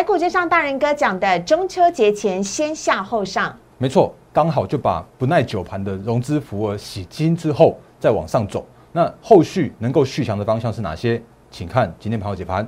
台股就像大人哥讲的，中秋节前先下后上，没错，刚好就把不耐久盘的融资福额洗金之后再往上走。那后续能够续强的方向是哪些？请看今天盘后解盘。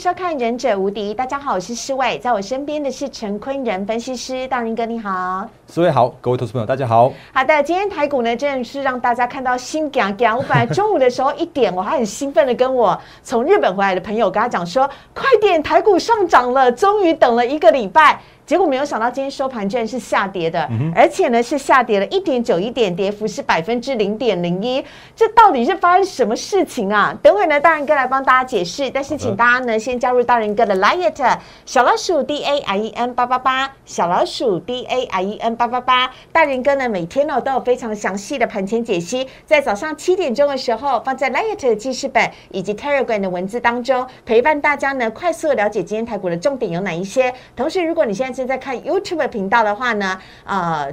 收看《忍者无敌》，大家好，我是施伟，在我身边的是陈坤仁分析师，大仁哥你好，施伟好，各位投资朋友大家好。好的，今天台股呢真的是让大家看到心痒痒。我本来中午的时候一点，我还很兴奋的跟我 从日本回来的朋友跟他讲说，快点，台股上涨了，终于等了一个礼拜。结果没有想到，今天收盘居然是下跌的，而且呢是下跌了一点九一点，跌幅是百分之零点零一。这到底是发生什么事情啊？等会呢，大人哥来帮大家解释。但是请大家呢先加入大人哥的 Liet 小老鼠 D A I E N 八八八，小老鼠 D A I E N 八八八。大人哥呢每天呢都有非常详细的盘前解析，在早上七点钟的时候放在 Liet 的记事本以及 Telegram 的文字当中，陪伴大家呢快速了解今天台股的重点有哪一些。同时，如果你现在现在看 YouTube 频道的话呢，啊，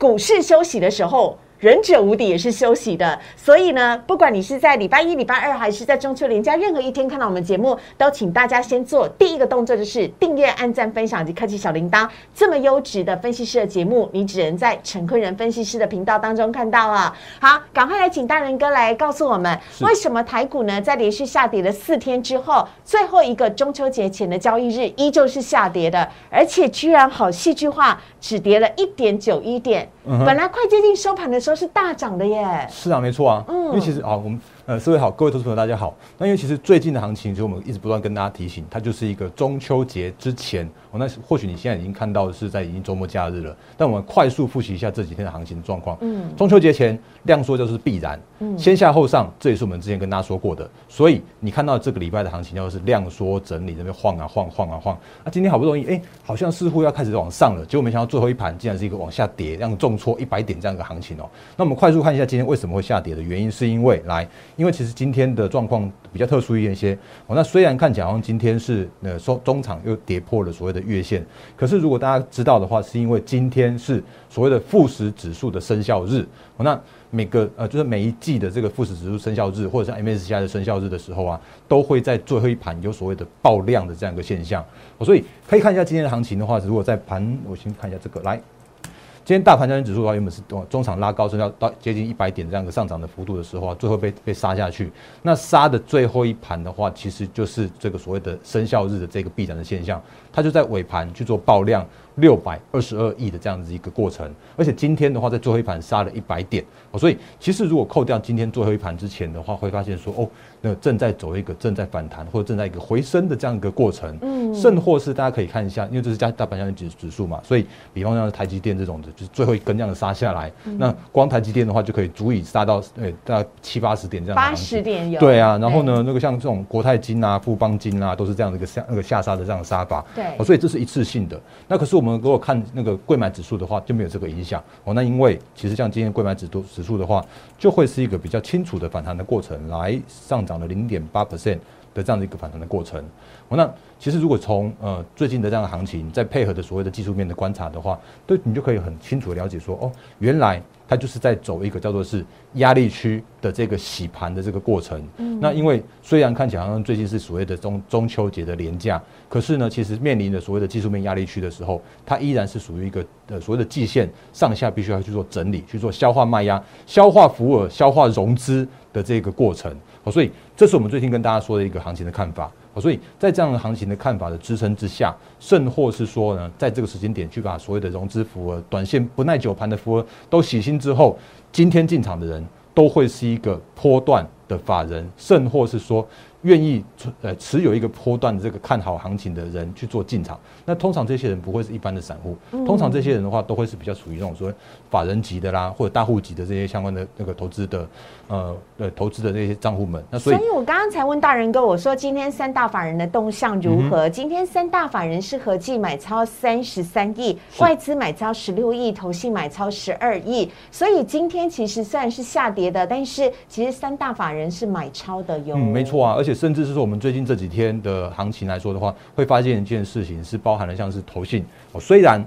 股市休息的时候。忍者无敌也是休息的，所以呢，不管你是在礼拜一、礼拜二，还是在中秋连假任何一天看到我们节目，都请大家先做第一个动作，就是订阅、按赞、分享及开启小铃铛。这么优质的分析师的节目，你只能在陈坤仁分析师的频道当中看到啊。好，赶快来请大人哥来告诉我们，为什么台股呢在连续下跌了四天之后，最后一个中秋节前的交易日依旧是下跌的，而且居然好戏剧化，只跌了一点九一点。本来快接近收盘的时候是大涨的耶，是啊，没错啊，嗯，因为其实啊，我们。呃，四位好，各位投资朋友大家好。那因为其实最近的行情，其实我们一直不断跟大家提醒，它就是一个中秋节之前。哦，那或许你现在已经看到的是在已经周末假日了。但我们快速复习一下这几天的行情状况。嗯，中秋节前量缩就是必然。嗯，先下后上，这也是我们之前跟大家说过的。所以你看到这个礼拜的行情，就是量缩整理，那边晃啊晃，晃啊晃。那今天好不容易，哎，好像似乎要开始往上了，结果没想到最后一盘竟然是一个往下跌，这样重挫一百点这样一个行情哦。那我们快速看一下今天为什么会下跌的原因，是因为来。因为其实今天的状况比较特殊一些，哦，那虽然看起来好像今天是呃收中场又跌破了所谓的月线，可是如果大家知道的话，是因为今天是所谓的富时指数的生效日，哦，那每个呃就是每一季的这个富时指数生效日，或者是 MSCI 的生效日的时候啊，都会在最后一盘有所谓的爆量的这样一个现象，哦，所以可以看一下今天的行情的话，如果在盘，我先看一下这个来。今天大盘交易指数的话，原本是中场拉高，是要到接近一百点这样一个上涨的幅度的时候啊，最后被被杀下去。那杀的最后一盘的话，其实就是这个所谓的生效日的这个必然的现象，它就在尾盘去做爆量。六百二十二亿的这样子一个过程，而且今天的话，在最后一盘杀了一百点，所以其实如果扣掉今天最后一盘之前的话，会发现说哦，那正在走一个正在反弹或者正在一个回升的这样一个过程，嗯，甚或是大家可以看一下，因为这是加大盘上的指指数嘛，所以比方像台积电这种的，就是最后一根这样的杀下来，那光台积电的话就可以足以杀到呃大概七八十点这样，八十点有。对啊，然后呢，那个像这种国泰金啊、富邦金啊，都是这样的一个下那个下杀的这样的杀法，对，哦，所以这是一次性的。那可是我们如果看那个贵买指数的话，就没有这个影响哦。那因为其实像今天贵买指数指数的话，就会是一个比较清楚的反弹的过程，来上涨了零点八 percent 的这样的一个反弹的过程。哦，那其实如果从呃最近的这样的行情，再配合的所谓的技术面的观察的话，对你就可以很清楚的了解说，哦，原来。它就是在走一个叫做是压力区的这个洗盘的这个过程。嗯，那因为虽然看起来好像最近是所谓的中中秋节的廉价，可是呢，其实面临着所谓的技术面压力区的时候，它依然是属于一个呃所谓的季线上下必须要去做整理、去做消化卖压、消化浮尔、消化融资的这个过程。哦，所以这是我们最近跟大家说的一个行情的看法。所以在这样的行情的看法的支撑之下，甚或是说呢，在这个时间点去把所有的融资符额、短线不耐久盘的符额都洗清之后，今天进场的人都会是一个波段的法人，甚或是说愿意呃持有一个波段的这个看好行情的人去做进场。那通常这些人不会是一般的散户，通常这些人的话都会是比较属于那种说法人级的啦，或者大户级的这些相关的那个投资的呃呃投资的这些账户们。那所以，所以我刚刚才问大人哥，我说今天三大法人的动向如何？今天三大法人是合计买超三十三亿，外资买超十六亿，投信买超十二亿。所以今天其实虽然是下跌的，但是其实三大法人是买超的哟。嗯，没错啊，而且甚至是说我们最近这几天的行情来说的话，会发现一件事情是包含了像是投信哦，虽然。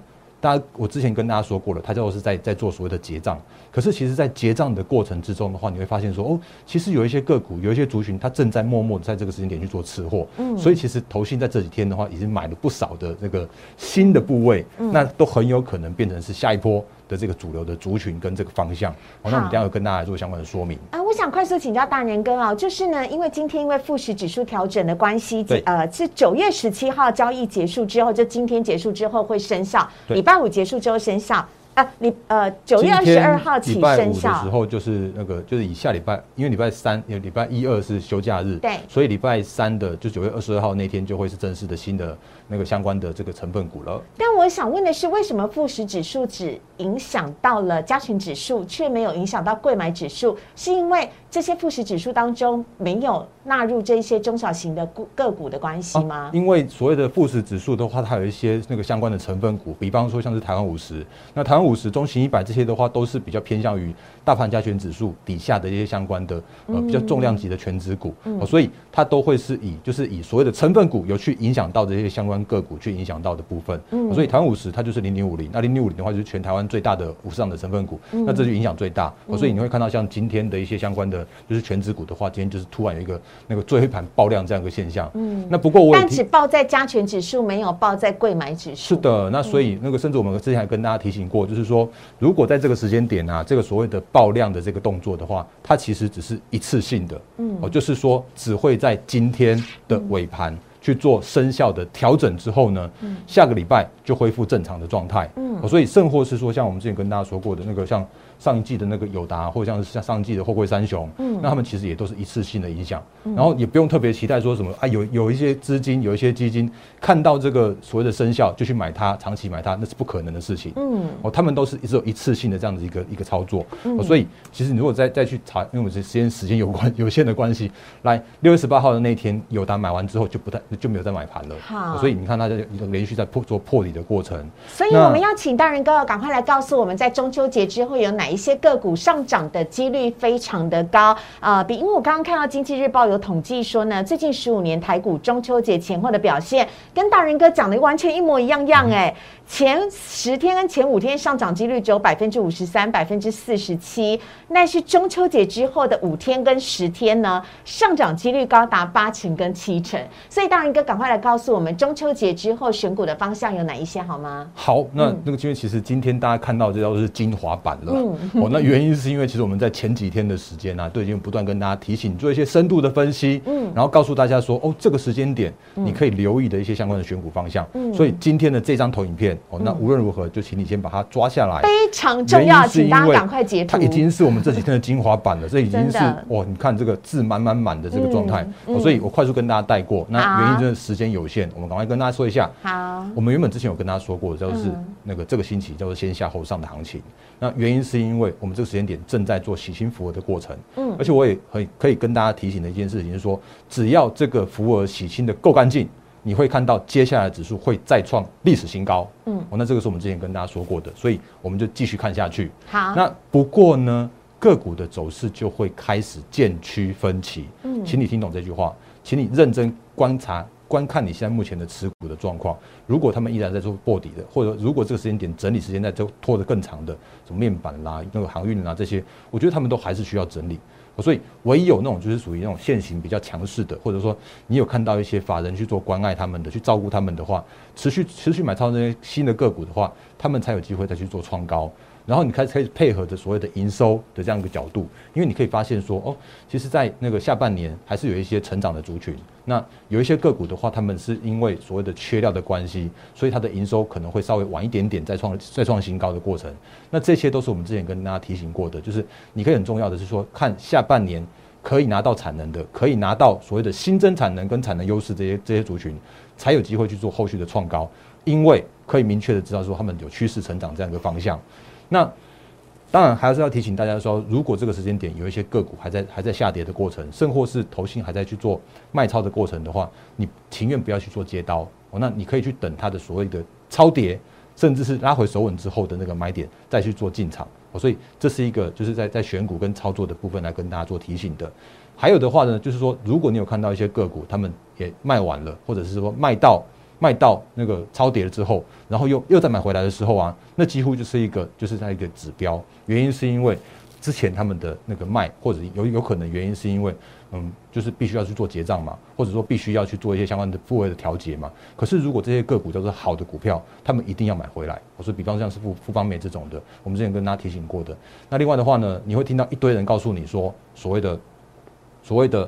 大家，我之前跟大家说过了，他就是在在做所谓的结账。可是，其实，在结账的过程之中的话，你会发现说，哦，其实有一些个股，有一些族群，它正在默默的在这个时间点去做吃货。嗯，所以其实投信在这几天的话，已经买了不少的那个新的部位，那都很有可能变成是下一波。的这个主流的族群跟这个方向，好，那我们等下有跟大家做相关的说明啊。我想快速请教大年哥啊，就是呢，因为今天因为富时指数调整的关系，呃，是九月十七号交易结束之后，就今天结束之后会生效，礼拜五结束之后生效。啊，你呃九月二十二号起生效的时候，就是那个就是以下礼拜，因为礼拜三、礼拜一二是休假日，对，所以礼拜三的就九月二十二号那天就会是正式的新的那个相关的这个成分股了。但我想问的是，为什么富时指数只影响到了加权指数，却没有影响到贵买指数？是因为这些富时指数当中没有纳入这些中小型的股个股的关系吗？因为所谓的富时指数的话，它有一些那个相关的成分股，比方说像是台湾五十，那台湾。五十、中型一百这些的话，都是比较偏向于大盘加权指数底下的一些相关的呃比较重量级的全指股，所以它都会是以就是以所谓的成分股有去影响到这些相关个股去影响到的部分。所以台湾五十它就是零零五零，那零零五零的话就是全台湾最大的五十上的成分股，那这就影响最大。所以你会看到像今天的一些相关的就是全指股的话，今天就是突然有一个那个最后一盘爆量这样一个现象。嗯，那不过我但只报在加权指数，没有报在贵买指数。是的，那所以那个甚至我们之前还跟大家提醒过，就。是说，如果在这个时间点啊，这个所谓的爆量的这个动作的话，它其实只是一次性的，嗯，哦，就是说只会在今天的尾盘去做生效的调整之后呢，嗯，下个礼拜就恢复正常的状态，嗯，所以甚或是说，像我们之前跟大家说过的那个像。上一季的那个友达，或者像是像上季的货柜三雄，嗯，那他们其实也都是一次性的影响，然后也不用特别期待说什么啊，有有一些资金，有一些基金看到这个所谓的生效就去买它，长期买它，那是不可能的事情，嗯，哦，他们都是只有一次性的这样子一个一个操作，嗯，所以其实你如果再再去查，因为我们是时间时间有关有限的关系，来六月十八号的那一天，友达买完之后就不太就没有再买盘了，好，所以你看它就连续在破做破底的过程，所以我们要请大人哥赶快来告诉我们在中秋节之后有哪一些个股上涨的几率非常的高啊！比因为我刚刚看到经济日报有统计说呢，最近十五年台股中秋节前后的表现，跟大人哥讲的完全一模一样样哎。前十天跟前五天上涨几率只有百分之五十三、百分之四十七，那是中秋节之后的五天跟十天呢，上涨几率高达八成跟七成。所以大人哥赶快来告诉我们，中秋节之后选股的方向有哪一些好吗？好，那那个因为其实今天大家看到这都是精华版了，哦，那原因是因为其实我们在前几天的时间呢，都已经不断跟大家提醒做一些深度的分析，嗯，然后告诉大家说，哦，这个时间点你可以留意的一些相关的选股方向。嗯，所以今天的这张投影片。哦，那无论如何，就请你先把它抓下来，非常重要，请大家赶快截图。它已经是我们这几天的精华版了，这已经是 哇，你看这个字满满满的这个状态，所以我快速跟大家带过。那原因就是时间有限，我们赶快跟大家说一下。好，我们原本之前有跟大家说过，就是那个这个星期叫做先下后上的行情。那原因是因为我们这个时间点正在做洗清符额的过程，嗯，而且我也很可以跟大家提醒的一件事情是说，只要这个符额洗清的够干净。你会看到接下来指数会再创历史新高，嗯，哦，那这个是我们之前跟大家说过的，所以我们就继续看下去。好，那不过呢，个股的走势就会开始渐趋分歧，嗯，请你听懂这句话，请你认真观察、观看你现在目前的持股的状况。如果他们依然在做破底的，或者如果这个时间点整理时间在做拖得更长的，什么面板啦、那个航运啦这些，我觉得他们都还是需要整理。所以，唯有那种就是属于那种现行比较强势的，或者说你有看到一些法人去做关爱他们的、去照顾他们的话，持续持续买超那些新的个股的话，他们才有机会再去做创高。然后你开始可以配合着所谓的营收的这样一个角度，因为你可以发现说，哦，其实，在那个下半年还是有一些成长的族群。那有一些个股的话，他们是因为所谓的缺料的关系，所以它的营收可能会稍微晚一点点再创再创新高的过程。那这些都是我们之前跟大家提醒过的，就是你可以很重要的是说，看下半年可以拿到产能的，可以拿到所谓的新增产能跟产能优势这些这些族群，才有机会去做后续的创高，因为可以明确的知道说他们有趋势成长这样一个方向。那当然还是要提醒大家说，如果这个时间点有一些个股还在还在下跌的过程，甚或是投信还在去做卖超的过程的话，你情愿不要去做接刀，那你可以去等它的所谓的超跌，甚至是拉回手稳之后的那个买点再去做进场。所以这是一个就是在在选股跟操作的部分来跟大家做提醒的。还有的话呢，就是说如果你有看到一些个股他们也卖完了，或者是说卖到。卖到那个超跌了之后，然后又又再买回来的时候啊，那几乎就是一个就是在一个指标。原因是因为之前他们的那个卖，或者有有可能原因是因为嗯，就是必须要去做结账嘛，或者说必须要去做一些相关的部位的调节嘛。可是如果这些个股都是好的股票，他们一定要买回来。我说，比方像是富富邦美这种的，我们之前跟大家提醒过的。那另外的话呢，你会听到一堆人告诉你说，所谓的所谓的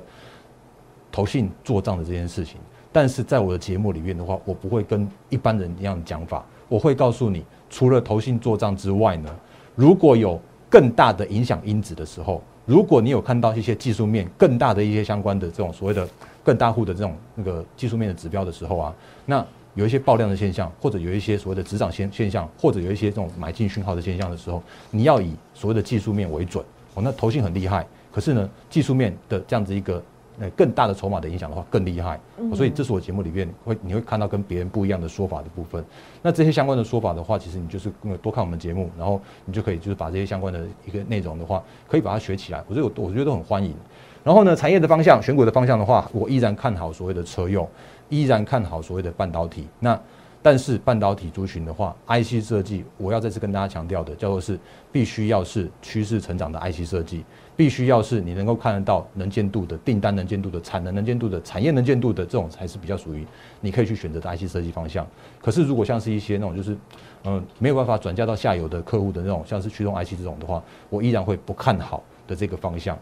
投信做账的这件事情。但是在我的节目里面的话，我不会跟一般人一样讲法，我会告诉你，除了投信做账之外呢，如果有更大的影响因子的时候，如果你有看到一些技术面更大的一些相关的这种所谓的更大户的这种那个技术面的指标的时候啊，那有一些爆量的现象，或者有一些所谓的止涨现现象，或者有一些这种买进讯号的现象的时候，你要以所谓的技术面为准。哦，那投信很厉害，可是呢，技术面的这样子一个。那更大的筹码的影响的话更厉害，所以这是我节目里面会你会看到跟别人不一样的说法的部分。那这些相关的说法的话，其实你就是多看我们节目，然后你就可以就是把这些相关的一个内容的话，可以把它学起来。我觉得我我觉得都很欢迎。然后呢，产业的方向、选股的方向的话，我依然看好所谓的车用，依然看好所谓的半导体。那但是半导体族群的话，IC 设计，我要再次跟大家强调的，叫做是必须要是趋势成长的 IC 设计。必须要是你能够看得到能见度的订单能见度的产能能见度的产业能见度的这种才是比较属于你可以去选择的 IC 设计方向。可是如果像是一些那种就是嗯没有办法转嫁到下游的客户的那种像是驱动 IC 这种的话，我依然会不看好的这个方向。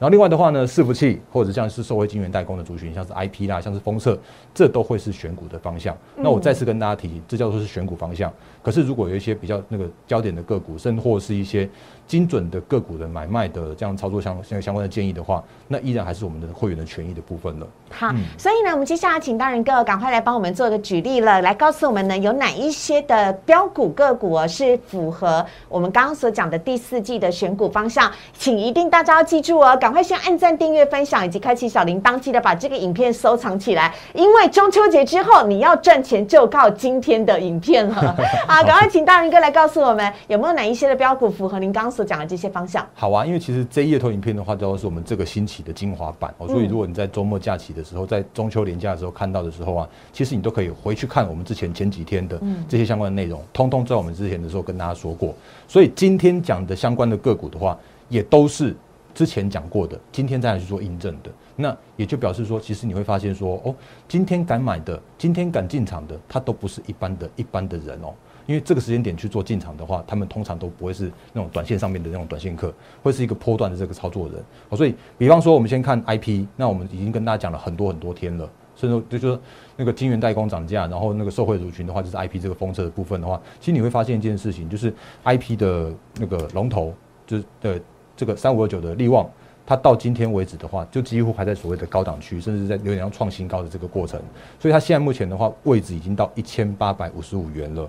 然后另外的话呢，伺服器或者像是社会晶圆代工的族群，像是 IP 啦，像是封测，这都会是选股的方向。那我再次跟大家提醒，这叫做是选股方向。可是如果有一些比较那个焦点的个股，甚或是一些精准的个股的买卖的这样操作相相相关的建议的话，那依然还是我们的会员的权益的部分了。好，所以呢，我们接下来请大人哥赶快来帮我们做个举例了，来告诉我们呢，有哪一些的标股个股哦是符合我们刚刚所讲的第四季的选股方向，请一定大家要记住哦，赶快先按赞、订阅、分享以及开启小铃铛，记得把这个影片收藏起来，因为中秋节之后你要赚钱就靠今天的影片了。好，赶快请大人哥来告诉我们，有没有哪一些的标股符合您刚刚所讲的这些方向？好啊，因为其实这一页投影片的话，主要是我们这个星期的精华版哦。所以如果你在周末假期的时候，在中秋连假的时候看到的时候啊，其实你都可以回去看我们之前前几天的这些相关的内容，通通在我们之前的时候跟大家说过。所以今天讲的相关的个股的话，也都是之前讲过的，今天再来去做印证的。那也就表示说，其实你会发现说，哦，今天敢买的，今天敢进场的，他都不是一般的一般的人哦。因为这个时间点去做进场的话，他们通常都不会是那种短线上面的那种短线客，会是一个波段的这个操作人。所以，比方说我们先看 IP，那我们已经跟大家讲了很多很多天了，甚至就说那个晶圆代工涨价，然后那个受惠族群的话，就是 IP 这个封测的部分的话，其实你会发现一件事情，就是 IP 的那个龙头，就是的这个三五二九的利旺，它到今天为止的话，就几乎还在所谓的高档区，甚至在有点要创新高的这个过程。所以它现在目前的话，位置已经到一千八百五十五元了。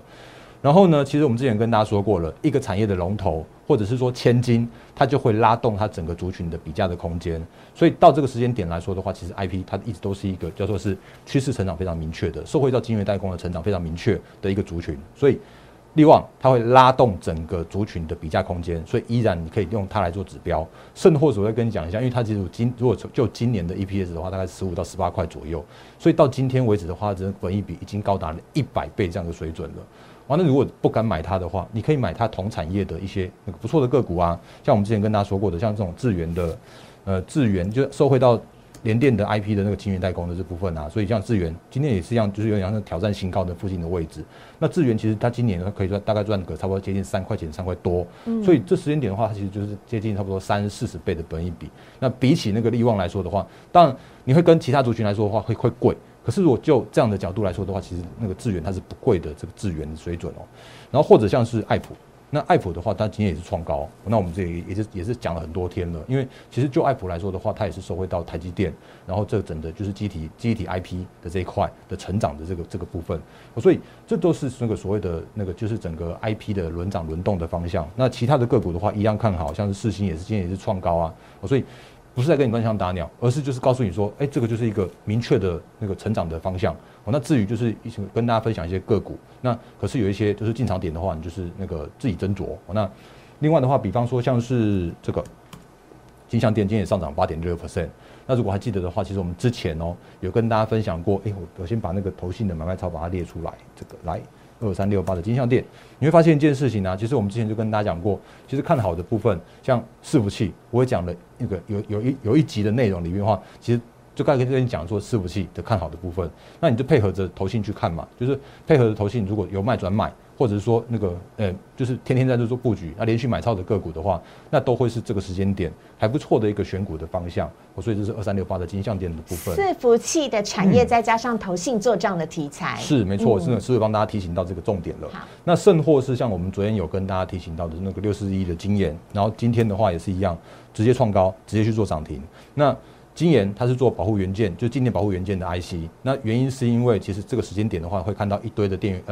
然后呢，其实我们之前跟大家说过了，一个产业的龙头或者是说千金，它就会拉动它整个族群的比价的空间。所以到这个时间点来说的话，其实 IP 它一直都是一个叫做是趋势成长非常明确的，受惠到晶圆代工的成长非常明确的一个族群。所以利旺它会拉动整个族群的比价空间，所以依然你可以用它来做指标。甚或者我会跟你讲一下，因为它其实今如果就今年的 EPS 的话，大概十五到十八块左右。所以到今天为止的话，这个本益比已经高达了一百倍这样的水准了。完了，如果不敢买它的话，你可以买它同产业的一些那个不错的个股啊，像我们之前跟大家说过的，像这种智源的，呃，智源就受惠到联电的 IP 的那个晶圆代工的这部分啊，所以像智源今天也是一样，就是有点像挑战新高的附近的位置。那智源其实它今年它可以赚大概赚个差不多接近三块钱，三块多，所以这时间点的话，它其实就是接近差不多三四十倍的本益比。那比起那个利旺来说的话，当然你会跟其他族群来说的话会会贵。可是如果就这样的角度来说的话，其实那个智源它是不贵的这个智源的水准哦。然后或者像是爱普，那爱普的话，它今天也是创高，那我们这里也是也是讲了很多天了，因为其实就爱普来说的话，它也是收回到台积电，然后这整的就是机体机体 IP 的这一块的成长的这个这个部分，所以这都是那个所谓的那个就是整个 IP 的轮涨轮动的方向。那其他的个股的话，一样看好，像是四星也是今天也是创高啊，所以不是在跟你乱枪打鸟，而是就是告诉你说，哎，这个就是一个明确的那个成长的方向。哦，那至于就是一起跟大家分享一些个股，那可是有一些就是进场点的话，你就是那个自己斟酌。那另外的话，比方说像是这个金象电今天也上涨八点六 percent。那如果还记得的话，其实我们之前哦有跟大家分享过，哎，我我先把那个投信的买卖超把它列出来，这个来二三六八的金相店，你会发现一件事情呢，其实我们之前就跟大家讲过，其实看好的部分像伺服器，我也讲了那个有有一有一集的内容里面的话，其实。就刚才跟你讲说伺服器的看好的部分，那你就配合着投信去看嘛，就是配合着投信，如果有卖转买，或者是说那个呃，就是天天在这做布局，那连续买超的个股的话，那都会是这个时间点还不错的一个选股的方向。所以这是二三六八的金项店的部分。伺服器的产业再加上投信做这样的题材，是没错，是是会帮大家提醒到这个重点了。那甚或是像我们昨天有跟大家提醒到的那个六四一的经验，然后今天的话也是一样，直接创高，直接去做涨停。那金研它是做保护元件，就静电保护元件的 IC。那原因是因为其实这个时间点的话，会看到一堆的电源，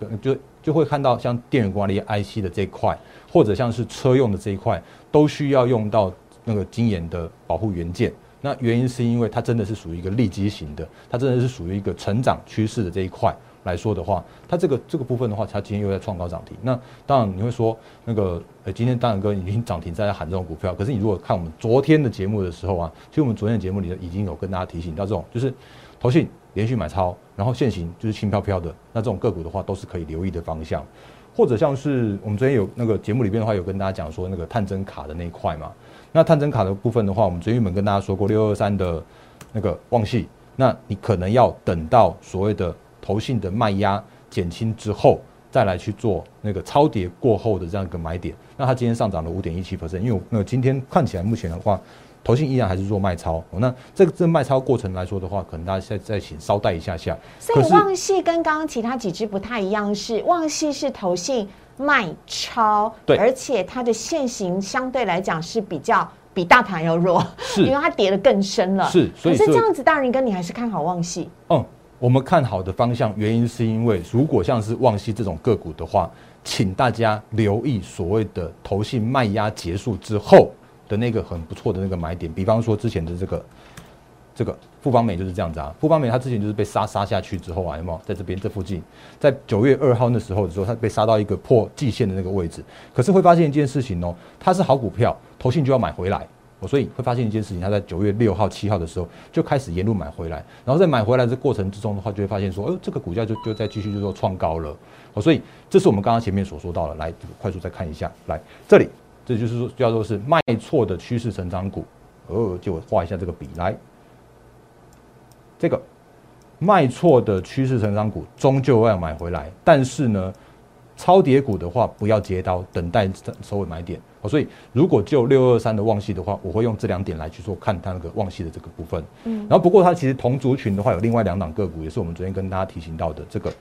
呃，就就会看到像电源管理 IC 的这一块，或者像是车用的这一块，都需要用到那个金研的保护元件。那原因是因为它真的是属于一个利基型的，它真的是属于一个成长趋势的这一块。来说的话，它这个这个部分的话，它今天又在创高涨停。那当然你会说，那个呃，今天当然哥已经涨停在喊这种股票。可是你如果看我们昨天的节目的时候啊，其实我们昨天的节目里已经有跟大家提醒到，这种就是投信连续买超，然后现行就是轻飘飘的那这种个股的话，都是可以留意的方向。或者像是我们昨天有那个节目里边的话，有跟大家讲说那个探针卡的那一块嘛。那探针卡的部分的话，我们昨天本跟大家说过六二三的那个旺系，那你可能要等到所谓的。投信的卖压减轻之后，再来去做那个超跌过后的这样一个买点。那它今天上涨了五点一七 percent，因为那今天看起来目前的话，投信依然还是做卖超。那这个这卖超过程来说的话，可能大家再再请稍待一下下。所以旺系跟刚刚其他几只不太一样，是旺系是投信卖超，对，而且它的现形相对来讲是比较比大盘要弱，是，因为它跌得更深了。是，可是这样子，大人哥你还是看好旺系？嗯。我们看好的方向，原因是因为如果像是旺西这种个股的话，请大家留意所谓的投信卖压结束之后的那个很不错的那个买点。比方说之前的这个这个富邦美就是这样子啊，富邦美它之前就是被杀杀下去之后啊，有没有在这边这附近，在九月二号那时候的时候，它被杀到一个破季线的那个位置。可是会发现一件事情哦，它是好股票，投信就要买回来。我所以会发现一件事情，他在九月六号、七号的时候就开始沿路买回来，然后在买回来的过程之中的话，就会发现说，哦，这个股价就就在继续就说创高了。哦，所以这是我们刚刚前面所说到的，来快速再看一下，来这里，这就是说叫做是卖错的趋势成长股。哦，就我画一下这个笔来，这个卖错的趋势成长股终究要买回来，但是呢，超跌股的话不要接刀，等待收尾买点。所以，如果就六二三的旺系的话，我会用这两点来去做看它那个旺系的这个部分。嗯，然后不过它其实同族群的话，有另外两档个股，也是我们昨天跟大家提醒到的这个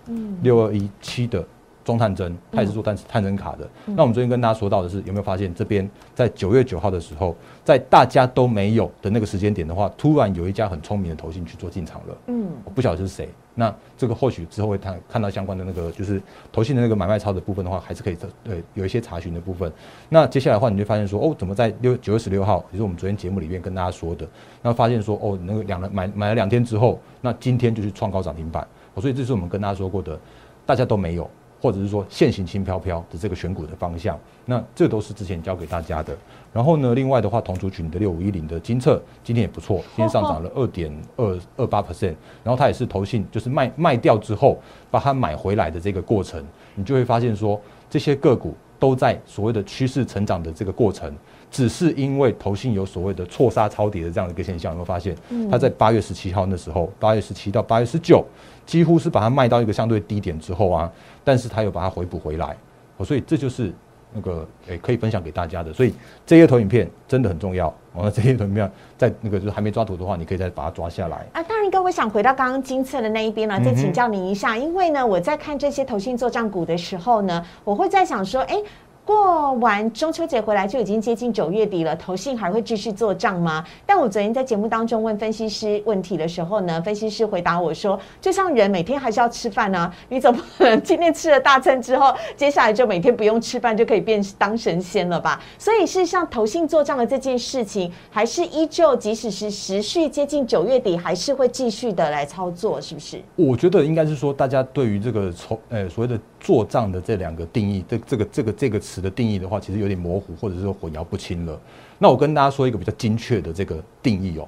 六二一七的中探针，它也是做探探针卡的。那我们昨天跟大家说到的是，有没有发现这边在九月九号的时候，在大家都没有的那个时间点的话，突然有一家很聪明的投信去做进场了。嗯，我不晓得是谁。那这个或许之后会看看到相关的那个就是投信的那个买卖超的部分的话，还是可以对有一些查询的部分。那接下来的话，你就发现说，哦，怎么在六九月十六号，也是我们昨天节目里面跟大家说的，那发现说，哦，那个两人买买了两天之后，那今天就是创高涨停板。所以这是我们跟大家说过的，大家都没有。或者是说现行轻飘飘的这个选股的方向，那这都是之前教给大家的。然后呢，另外的话，同族群的六五一零的金策今天也不错，今天上涨了二点二二八 percent。然后它也是投信，就是卖卖掉之后把它买回来的这个过程，你就会发现说这些个股都在所谓的趋势成长的这个过程，只是因为投信有所谓的错杀超跌的这样的一个现象，有没有发现？它在八月十七号那时候，八月十七到八月十九。几乎是把它卖到一个相对低点之后啊，但是他又把它回补回来，所以这就是那个诶可以分享给大家的。所以这些投影片真的很重要。哦，这些投影片在那个就是还没抓图的话，你可以再把它抓下来。啊，当然哥，我想回到刚刚金策的那一边呢，再请教您一下。因为呢，我在看这些投信做账股的时候呢，我会在想说，哎，过完中秋节回来就已经接近九月底了，投信还会继续做账吗？但我昨天在节目当中问分析师问题的时候呢，分析师回答我说，就像人每天还是要吃饭呢，你怎么可能今天吃了大餐之后，接下来就每天不用吃饭就可以变当神仙了吧？所以事实上，投信做账的这件事情，还是依旧，即使是时序接近九月底，还是会继续的来操作，是不是？我觉得应该是说，大家对于这个从呃所谓的做账的这两个定义，这这个这个这个词的定义的话，其实有点模糊，或者是说混淆不清了。那我跟大家说一个比较精确的这个定义哦，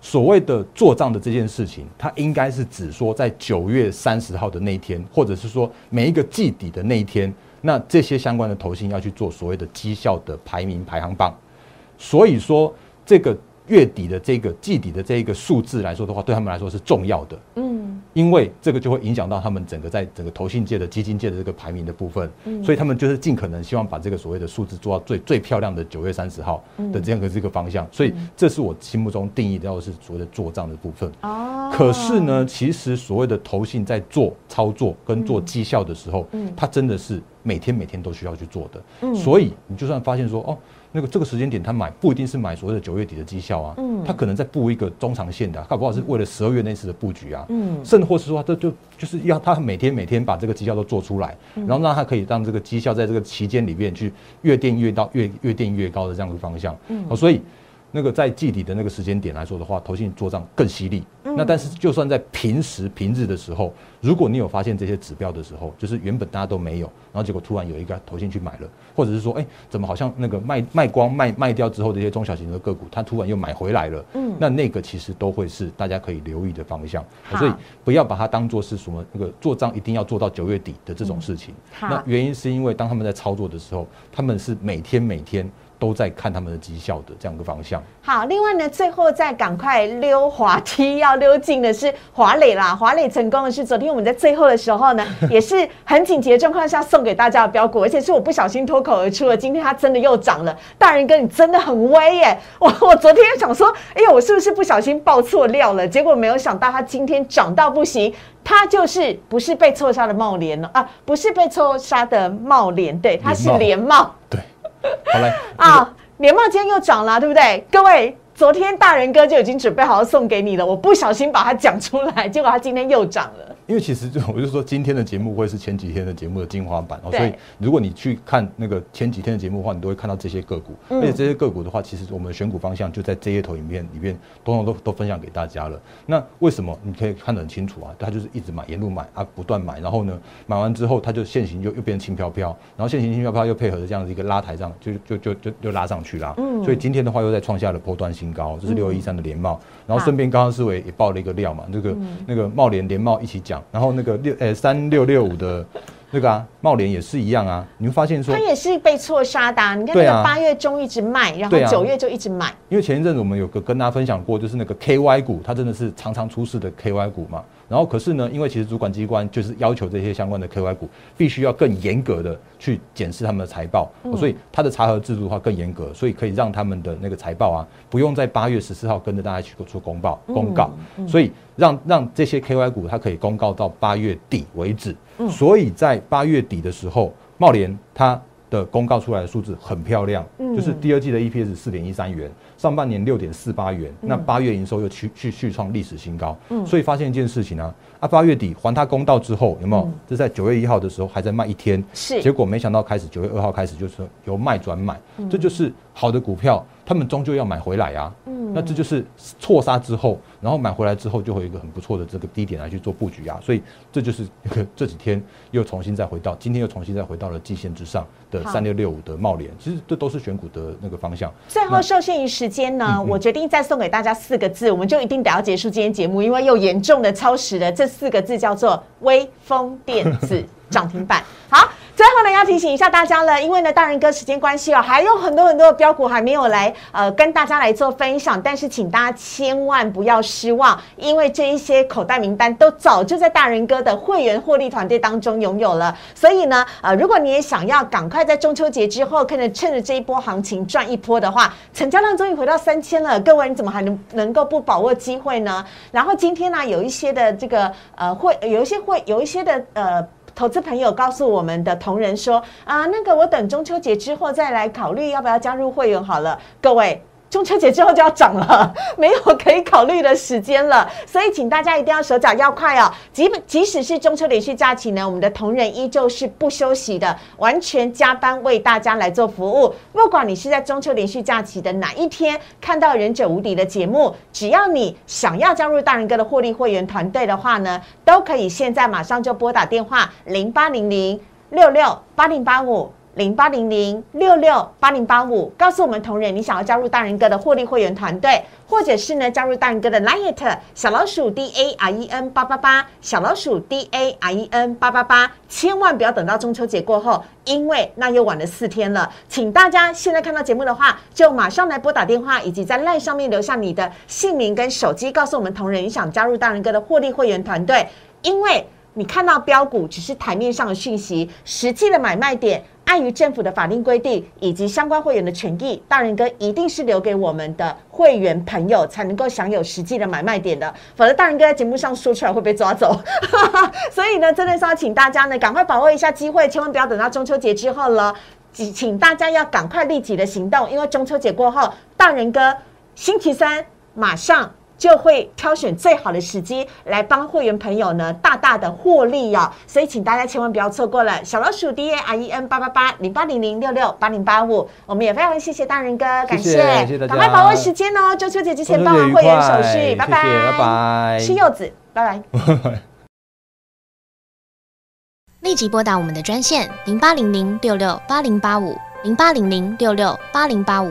所谓的做账的这件事情，它应该是指说在九月三十号的那一天，或者是说每一个季底的那一天，那这些相关的投信要去做所谓的绩效的排名排行榜。所以说这个。月底的这个季底的这一个数字来说的话，对他们来说是重要的。嗯，因为这个就会影响到他们整个在整个投信界的基金界的这个排名的部分。嗯，所以他们就是尽可能希望把这个所谓的数字做到最最漂亮的九月三十号的这样的这个方向。所以这是我心目中定义的，是所谓的做账的部分。哦，可是呢，其实所谓的投信在做操作跟做绩效的时候，嗯，它真的是每天每天都需要去做的。嗯，所以你就算发现说哦。那个这个时间点，他买不一定是买所谓的九月底的绩效啊，嗯，他可能在布一个中长线的，搞不好是为了十二月那次的布局啊，嗯，甚或是说，这就就是要他每天每天把这个绩效都做出来，然后让他可以让这个绩效在这个期间里面去越垫越到越越垫越高的这样的方向，嗯，所以。那个在季底的那个时间点来说的话，投信做账更犀利。那但是就算在平时平日的时候，如果你有发现这些指标的时候，就是原本大家都没有，然后结果突然有一个投信去买了，或者是说，哎，怎么好像那个卖卖光卖卖掉之后的一些中小型的个股，它突然又买回来了。嗯，那那个其实都会是大家可以留意的方向。所以不要把它当做是什么那个做账一定要做到九月底的这种事情。那原因是因为当他们在操作的时候，他们是每天每天。都在看他们的绩效的这样一个方向。好，另外呢，最后再赶快溜滑梯，要溜进的是华磊啦。华磊成功的是昨天我们在最后的时候呢，也是很紧急的状况下送给大家的标股，而且是我不小心脱口而出了。今天它真的又涨了，大人哥你真的很威耶！我我昨天想说，哎呦，我是不是不小心爆错料了？结果没有想到它今天涨到不行，它就是不是被错杀的茂联了啊？不是被错杀的茂联，对，它是连茂，对。好嘞啊！年茂今天又涨了，对不对？各位，昨天大人哥就已经准备好要送给你了，我不小心把它讲出来，结果他今天又涨了。因为其实就我就说，今天的节目会是前几天的节目的精华版哦，所以如果你去看那个前几天的节目的话，你都会看到这些个股，而且这些个股的话，其实我们选股方向就在这些投影片里面，通通都都分享给大家了。那为什么你可以看得很清楚啊？他就是一直买，沿路买啊，不断买，然后呢，买完之后他就现行就又变成轻飘飘，然后现行轻飘飘又配合着这样的一个拉抬上，就就就就就拉上去啦。嗯，所以今天的话又在创下了波段新高，这是六二一三的联茂，然后顺便刚刚思维也爆了一个料嘛，那个那个茂联联茂一起讲，然后那个六。呃，三六六五的那个啊，茂联也是一样啊。你会发现说，它也是被错杀的。你看那个八月中一直卖，然后九月就一直买。因为前一阵子我们有个跟大家分享过，就是那个 KY 股，它真的是常常出事的 KY 股嘛。然后可是呢，因为其实主管机关就是要求这些相关的 KY 股必须要更严格的去检视他们的财报，所以它的查核制度的话更严格，所以可以让他们的那个财报啊，不用在八月十四号跟着大家去做公报公告，所以让让这些 KY 股它可以公告到八月底为止。所以在八月底的时候，茂联它的公告出来的数字很漂亮，就是第二季的 EPS 四点一三元。上半年六点四八元，那八月营收又去去续创历史新高，所以发现一件事情啊，啊八月底还他公道之后，有没有？就在九月一号的时候还在卖一天，是，结果没想到开始九月二号开始就是由卖转买，这就是好的股票，他们终究要买回来啊，嗯，那这就是错杀之后。然后买回来之后，就会有一个很不错的这个低点来去做布局啊，所以这就是这几天又重新再回到，今天又重新再回到了季线之上的三六六五的茂联，其实这都是选股的那个方向。最后受限于时间呢，我决定再送给大家四个字，我们就一定得要结束今天节目，因为又严重的超时了。这四个字叫做微风电子涨停板。好。最后呢，要提醒一下大家了，因为呢，大人哥时间关系哦，还有很多很多的标股还没有来呃跟大家来做分享。但是，请大家千万不要失望，因为这一些口袋名单都早就在大人哥的会员获利团队当中拥有了。所以呢，呃，如果你也想要赶快在中秋节之后，看着趁着这一波行情赚一波的话，成交量终于回到三千了，各位你怎么还能能够不把握机会呢？然后今天呢，有一些的这个呃会有一些会有一些的呃。投资朋友告诉我们的同仁说啊，那个我等中秋节之后再来考虑要不要加入会员好了，各位。中秋节之后就要涨了，没有可以考虑的时间了，所以请大家一定要手脚要快哦。即即使是中秋连续假期呢，我们的同仁依旧是不休息的，完全加班为大家来做服务。不管你是在中秋连续假期的哪一天看到《忍者无敌》的节目，只要你想要加入大人哥的获利会员团队的话呢，都可以现在马上就拨打电话零八零零六六八零八五。零八零零六六八零八五，告诉我们同仁，你想要加入大人哥的获利会员团队，或者是呢加入大人哥的 Light 小老鼠 D A R E N 八八八，小老鼠 D A R E N 八八八，千万不要等到中秋节过后，因为那又晚了四天了。请大家现在看到节目的话，就马上来拨打电话，以及在 Line 上面留下你的姓名跟手机，告诉我们同仁，你想加入大人哥的获利会员团队，因为你看到标股只是台面上的讯息，实际的买卖点。碍于政府的法令规定以及相关会员的权益，大人哥一定是留给我们的会员朋友才能够享有实际的买卖点的，否则大人哥在节目上说出来会被抓走。所以呢，真的是要请大家呢赶快把握一下机会，千万不要等到中秋节之后了。请大家要赶快立即的行动，因为中秋节过后，大人哥星期三马上。就会挑选最好的时机来帮会员朋友呢大大的获利哦，所以请大家千万不要错过了。小老鼠 D A R E N 八八八零八零零六六八零八五，我们也非常谢谢大人哥，感谢，赶快把握时间哦，中秋节之前办完会员手续，拜拜，拜拜，吃柚子，拜拜。立即拨打我们的专线零八零零六六八零八五。零八零零六六八零八五